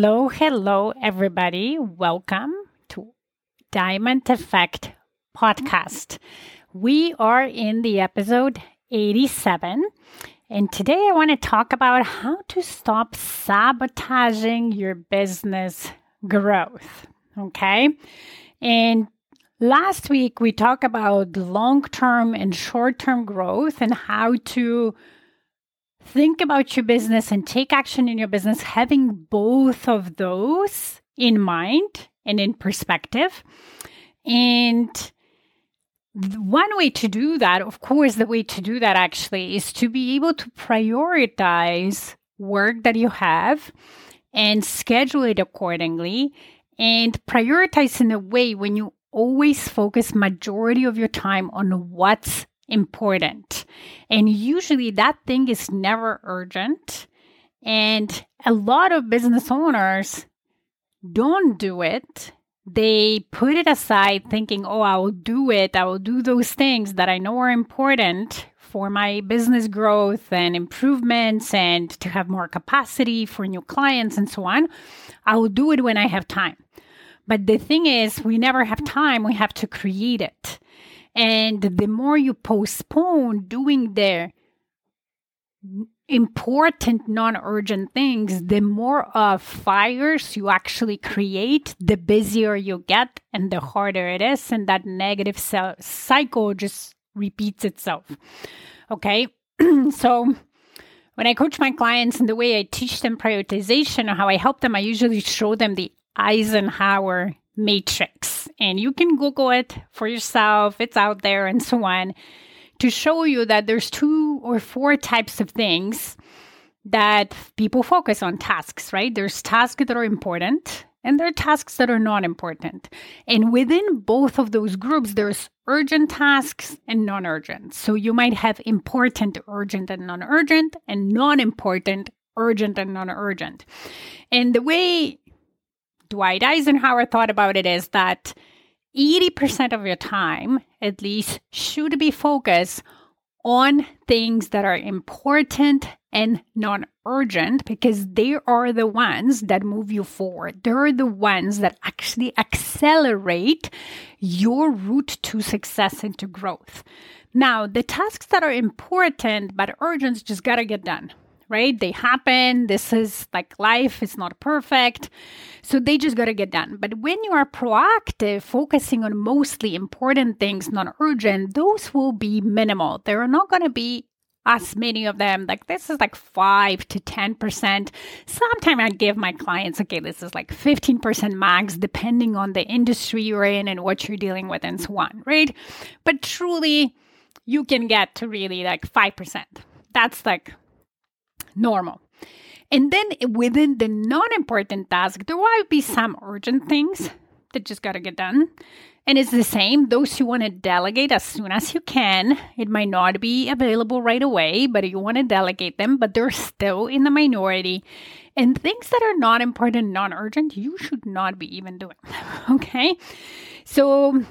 Hello, hello, everybody. Welcome to Diamond Effect podcast. We are in the episode 87 and today I want to talk about how to stop sabotaging your business growth. Okay. And last week we talked about long term and short term growth and how to think about your business and take action in your business, having both of those in mind and in perspective. And one way to do that, of course, the way to do that actually is to be able to prioritize work that you have and schedule it accordingly and prioritize in a way when you always focus majority of your time on what's important. And usually that thing is never urgent. And a lot of business owners don't do it they put it aside thinking, oh, I will do it. I will do those things that I know are important for my business growth and improvements and to have more capacity for new clients and so on. I will do it when I have time. But the thing is, we never have time. We have to create it. And the more you postpone doing the important non-urgent things the more of fires you actually create the busier you get and the harder it is. And that negative cycle just repeats itself. Okay? So when i coach my clients and the way i teach them prioritization or how i help them i usually show them the eisenhower matrix and you can google it for yourself it's out there and so on to show you that there's two or four types of things that people focus on tasks, right? There's tasks that are important and there are tasks that are not important. And within both of those groups, there's urgent tasks and non urgent. So you might have important, urgent, and non urgent, and non important, urgent, and non urgent. And the way Dwight Eisenhower thought about it is that 80% of your time, at least, should be focused on things that are important and non urgent because they are the ones that move you forward. They're the ones that actually accelerate your route to success and to growth. Now, the tasks that are important but urgent just got to get done right? They happen. This is like life, it's not perfect. So they just got to get done. But when you are proactive, focusing on mostly important things, not urgent, those will be minimal. There are not going to be as many of them. Like this is like 5 to 10%. Sometimes I give my clients, okay, this is like 15% max, depending on the industry you're in and what you're dealing with and so on, right? But truly, you can get to really like 5%. That's like normal. And then within the non important task, there might be some urgent things that just got to get done. And it's the same, those you want to delegate as soon as you can. It might not be available right away, but you want to delegate them, but they're still in the minority. And things that are not important, non urgent, you should not be even doing. okay? So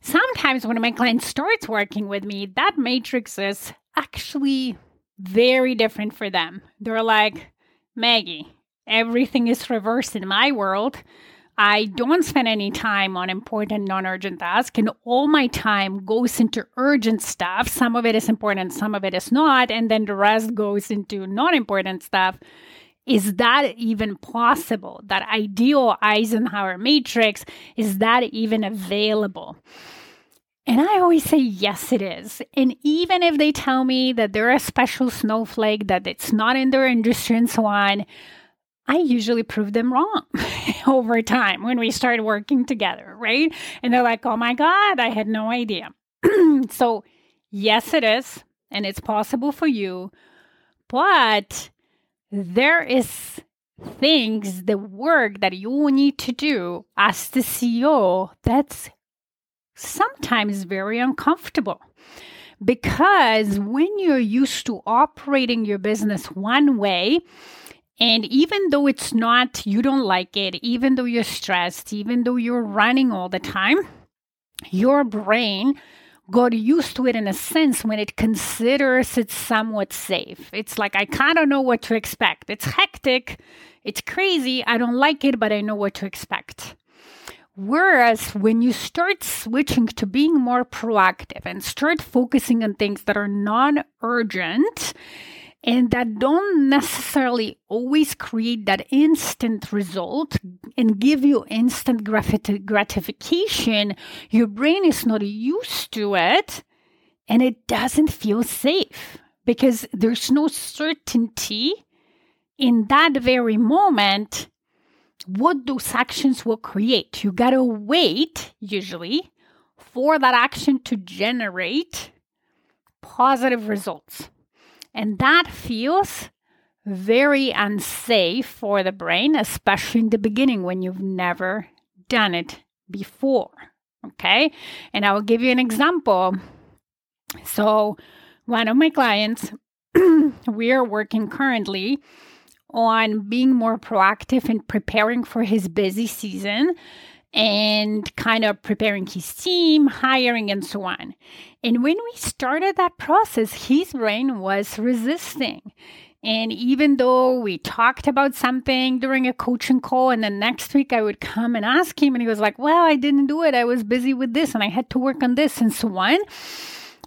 sometimes when my client starts working with me, that matrix is actually very different for them. They're like, Maggie, everything is reversed in my world. I don't spend any time on important, non urgent tasks, and all my time goes into urgent stuff. Some of it is important, some of it is not, and then the rest goes into non important stuff. Is that even possible? That ideal Eisenhower matrix, is that even available? And I always say, yes, it is. And even if they tell me that they're a special snowflake, that it's not in their industry and so on, I usually prove them wrong over time when we start working together, right? And they're like, oh my God, I had no idea. so, yes, it is. And it's possible for you. But there is things, the work that you need to do as the CEO that's sometimes very uncomfortable. Because when you're used to operating your business one way, and even though it's not, you don't like it, even though you're stressed, even though you're running all the time, your brain got used to it in a sense when it considers it somewhat safe. It's like, I kind of know what to expect. It's hectic, it's crazy, I don't like it, but I know what to expect. Whereas when you start switching to being more proactive and start focusing on things that are non urgent and that don't necessarily always create that instant result and give you instant gratification, your brain is not used to it and it doesn't feel safe because there's no certainty in that very moment what those actions will create. You gotta wait, usually, for that action to generate positive results. And that feels very unsafe for the brain, especially in the beginning when you've never done it before. Okay. And I will give you an example. So, one of my clients, we are working currently on being more proactive and preparing for his busy season and kind of preparing his team, hiring, and so on. And when we started that process, his brain was resisting. And even though we talked about something during a coaching call, and then next week I would come and ask him, and he was like, Well, I didn't do it. I was busy with this and I had to work on this and so on.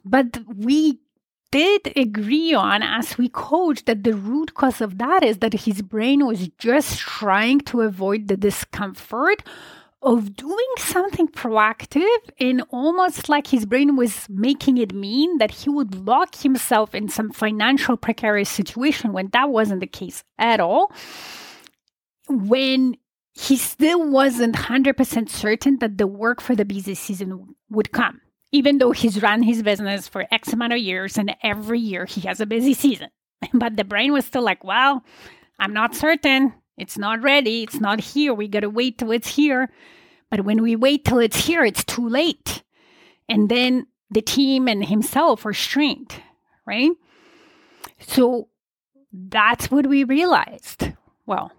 But we did agree on as we coached that the root cause of that is that his brain was just trying to avoid the discomfort of doing something proactive and almost like his brain was making it mean that he would lock himself in some financial precarious situation when that wasn't the case at all. When he still wasn't 100% certain that the work for the busy season would come even though he's run his business for X amount of years and every year he has a busy season. But the brain was still like, well, I'm not certain. It's not ready. It's not here. We got to wait till it's here. But when we wait till it's here, it's too late. And then the team and himself are strained, right? So that's what we realized. Well,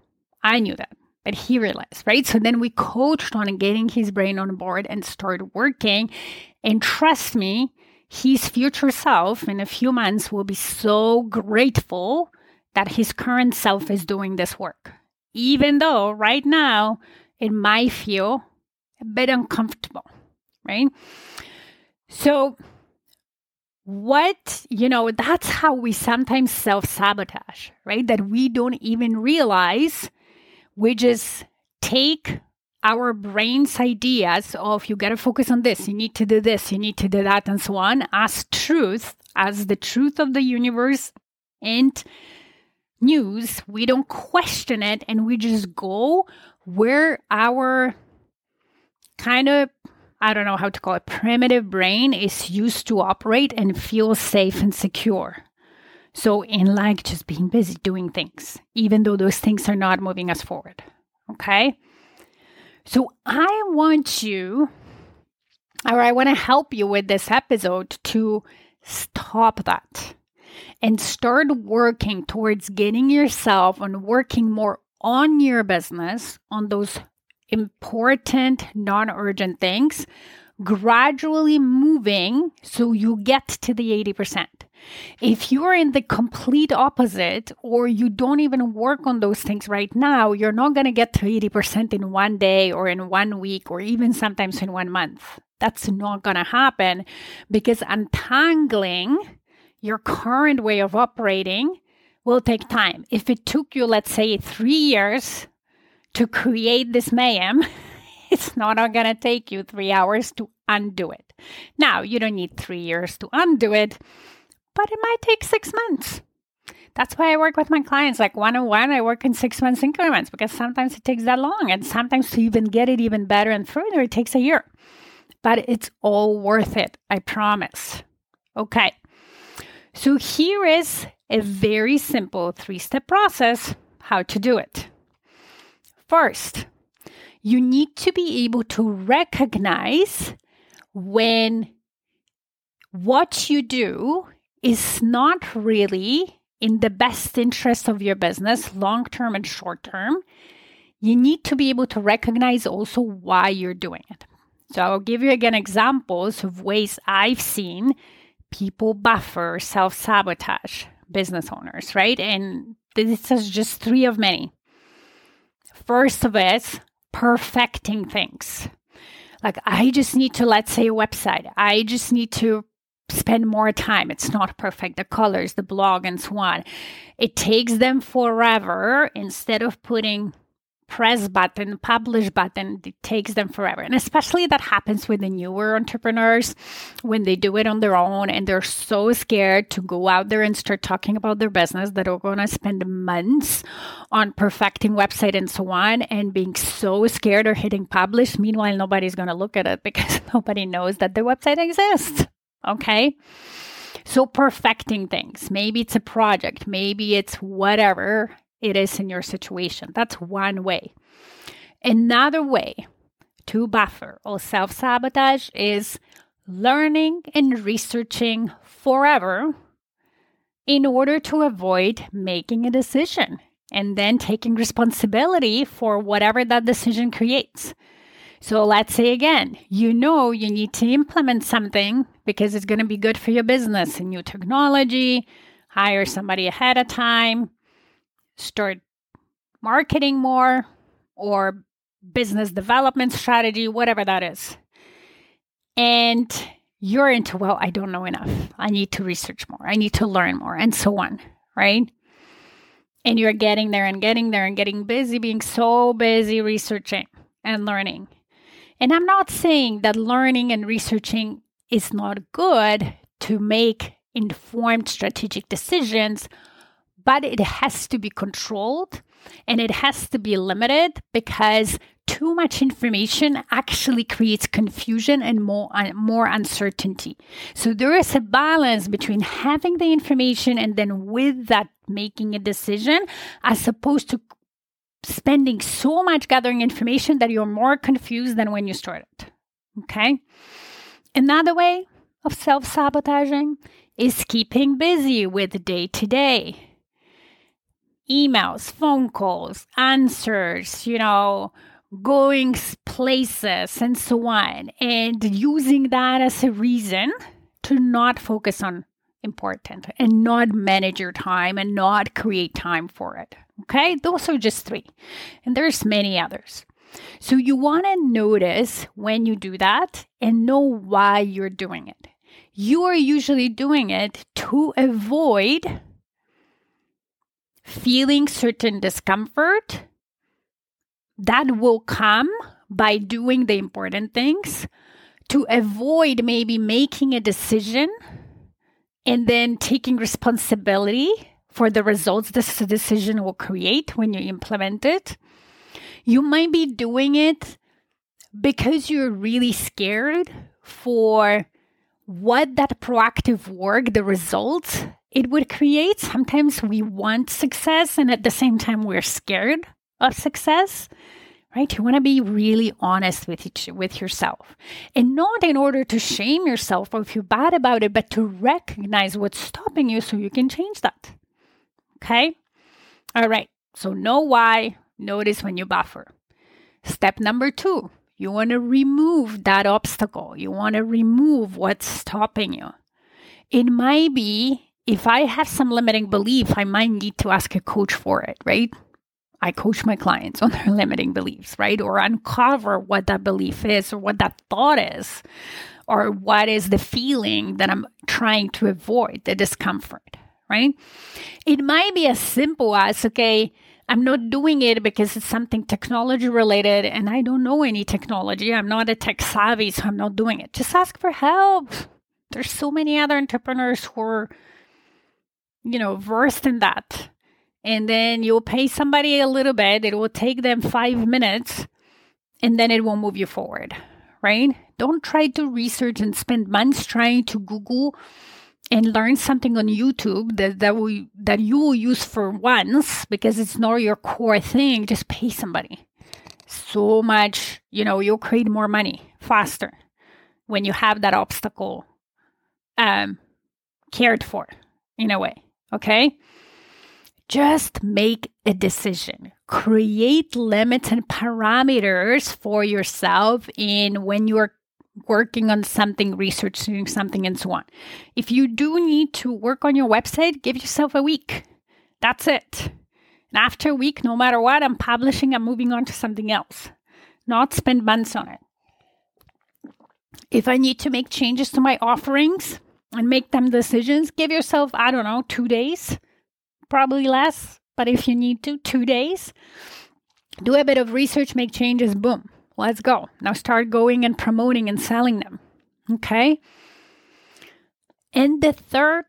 I knew that but he realized, right? So then we coached on getting his brain on board and started working. And trust me, his future self in a few months will be so grateful that his current self is doing this work. Even though right now it might feel a bit uncomfortable, right? So, what, you know, that's how we sometimes self sabotage, right? That we don't even realize we just take our brain's ideas of you got to focus on this, you need to do this, you need to do that, and so on, as truth, as the truth of the universe and news. We don't question it and we just go where our kind of I don't know how to call it, primitive brain is used to operate and feel safe and secure. So, in like just being busy doing things, even though those things are not moving us forward. Okay. So, I want you, or I want to help you with this episode to stop that and start working towards getting yourself and working more on your business, on those important, non urgent things, gradually moving so you get to the 80%. If you're in the complete opposite, or you don't even work on those things right now, you're not going to get to 80% in one day or in one week or even sometimes in one month. That's not going to happen because untangling your current way of operating will take time. If it took you, let's say, three years to create this mayhem, it's not going to take you three hours to undo it. Now, you don't need three years to undo it, but it might take six months. That's why I work with my clients like one on one. I work in six months increments because sometimes it takes that long. And sometimes to even get it even better and further, it takes a year. But it's all worth it. I promise. Okay. So here is a very simple three step process how to do it. First, you need to be able to recognize when what you do is not really in the best interest of your business, long term and short term, you need to be able to recognize also why you're doing it. So I'll give you again examples of ways I've seen people buffer, self sabotage business owners, right? And this is just three of many. First of it, perfecting things. Like I just need to, let's say, a website. I just need to spend more time. It's not perfect. The colors, the blog, and so on. It takes them forever instead of putting press button, publish button, it takes them forever. And especially that happens with the newer entrepreneurs when they do it on their own and they're so scared to go out there and start talking about their business that they're going to spend months on perfecting website and so on and being so scared or hitting publish. Meanwhile, nobody's going to look at it because nobody knows that the website exists. Okay. So, perfecting things. Maybe it's a project, maybe it's whatever it is in your situation. That's one way. Another way to buffer or self sabotage is learning and researching forever in order to avoid making a decision and then taking responsibility for whatever that decision creates. So let's say again, you know you need to implement something because it's going to be good for your business, a new technology, hire somebody ahead of time, start marketing more, or business development strategy, whatever that is. And you're into, well, I don't know enough. I need to research more. I need to learn more, and so on, right? And you're getting there and getting there and getting busy, being so busy researching and learning. And I'm not saying that learning and researching is not good to make informed strategic decisions, but it has to be controlled and it has to be limited because too much information actually creates confusion and more uh, more uncertainty. So there is a balance between having the information and then with that making a decision as opposed to spending so much gathering information that you're more confused than when you started. Okay? Another way of self sabotaging is keeping busy with day to day emails, phone calls, answers, you know, going places, and so on, and using that as a reason to not focus on important and not manage your time and not create time for it. Okay, those are just three, and there's many others. So you want to notice when you do that and know why you're doing it. You are usually doing it to avoid feeling certain discomfort that will come by doing the important things to avoid maybe making a decision and then taking responsibility for the results this decision will create when you implement it. You might be doing it because you're really scared for what that proactive work, the results it would create. Sometimes we want success and at the same time we're scared of success right you want to be really honest with each with yourself and not in order to shame yourself or feel bad about it but to recognize what's stopping you so you can change that Okay? All right. So know why. Notice when you buffer. Step number two you want to remove that obstacle. You want to remove what's stopping you. It might be if I have some limiting belief, I might need to ask a coach for it, right? I coach my clients on their limiting beliefs, right? Or uncover what that belief is or what that thought is or what is the feeling that I'm trying to avoid, the discomfort right? It might be as simple as, okay, I'm not doing it because it's something technology related and I don't know any technology. I'm not a tech savvy, so I'm not doing it. Just ask for help. There's so many other entrepreneurs who are, you know, versed in that. And then you'll pay somebody a little bit, it will take them five minutes, and then it will move you forward, right? Don't try to research and spend months trying to Google and learn something on YouTube that that will that you will use for once because it's not your core thing, just pay somebody. So much, you know, you'll create more money faster when you have that obstacle um cared for in a way. Okay? Just make a decision. Create limits and parameters for yourself in when you're working on something, researching something, and so on. If you do need to work on your website, give yourself a week. That's it. And after a week, no matter what, I'm publishing, I'm moving on to something else. Not spend months on it. If I need to make changes to my offerings and make them decisions, give yourself, I don't know, two days, probably less. But if you need to, two days. Do a bit of research, make changes, boom Let's go. Now start going and promoting and selling them. Okay. And the third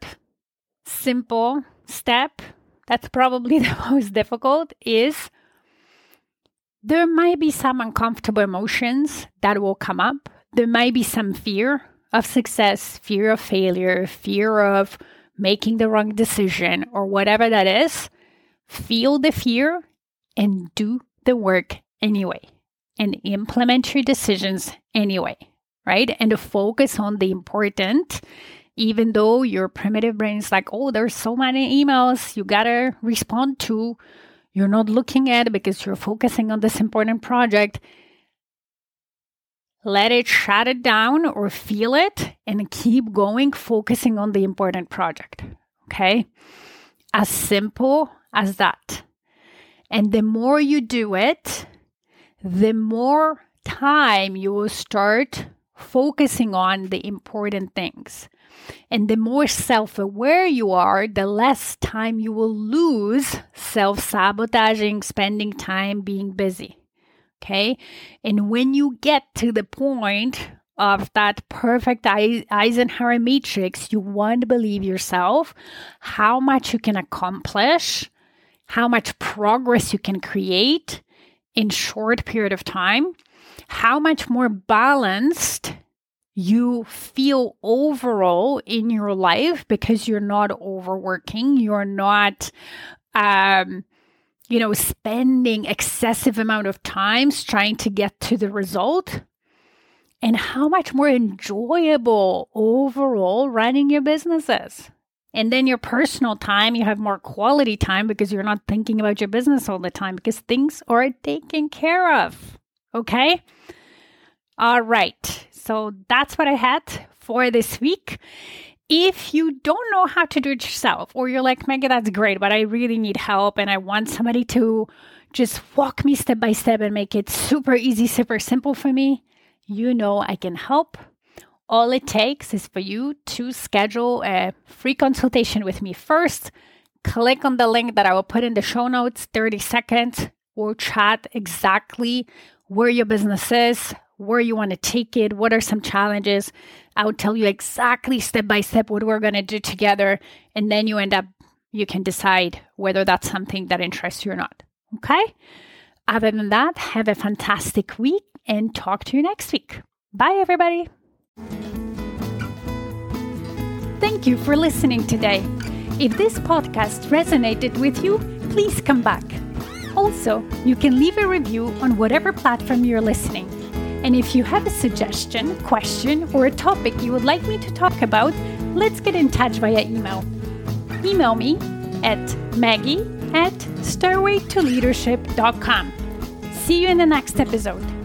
simple step, that's probably the most difficult, is there might be some uncomfortable emotions that will come up. There might be some fear of success, fear of failure, fear of making the wrong decision, or whatever that is. Feel the fear and do the work anyway and implement your decisions anyway, right? And focus on the important, even though your primitive brain is like, oh, there's so many emails you gotta respond to. You're not looking at because you're focusing on this important project. Let it shut it down or feel it and keep going, focusing on the important project. Okay? As simple as that. And the more you do it, the more time you will start focusing on the important things. And the more self aware you are, the less time you will lose self sabotaging, spending time being busy. Okay. And when you get to the point of that perfect Eisenhower matrix, you won't believe yourself how much you can accomplish, how much progress you can create, in short period of time, how much more balanced you feel overall in your life because you're not overworking, you're not um, you know, spending excessive amount of times trying to get to the result and how much more enjoyable overall running your business is. And then your personal time, you have more quality time because you're not thinking about your business all the time because things are taken care of. Okay? All right. So that's what I had for this week. If you don't know how to do it yourself, or you're like, Maggie, that's great, but I really need help and I want somebody to just walk me step by step and make it super easy, super simple for me, you know I can help. All it takes is for you to schedule a free consultation with me first. Click on the link that I will put in the show notes, 30 seconds. We'll chat exactly where your business is, where you want to take it, what are some challenges. I will tell you exactly step by step what we're going to do together. And then you end up, you can decide whether that's something that interests you or not. Okay? Other than that, have a fantastic week and talk to you next week. Bye, everybody. Thank you for listening today. If this podcast resonated with you, please come back. Also, you can leave a review on whatever platform you're listening. And if you have a suggestion, question, or a topic you would like me to talk about, let's get in touch via email. Email me at maggie at stairwaytoleadership.com. See you in the next episode.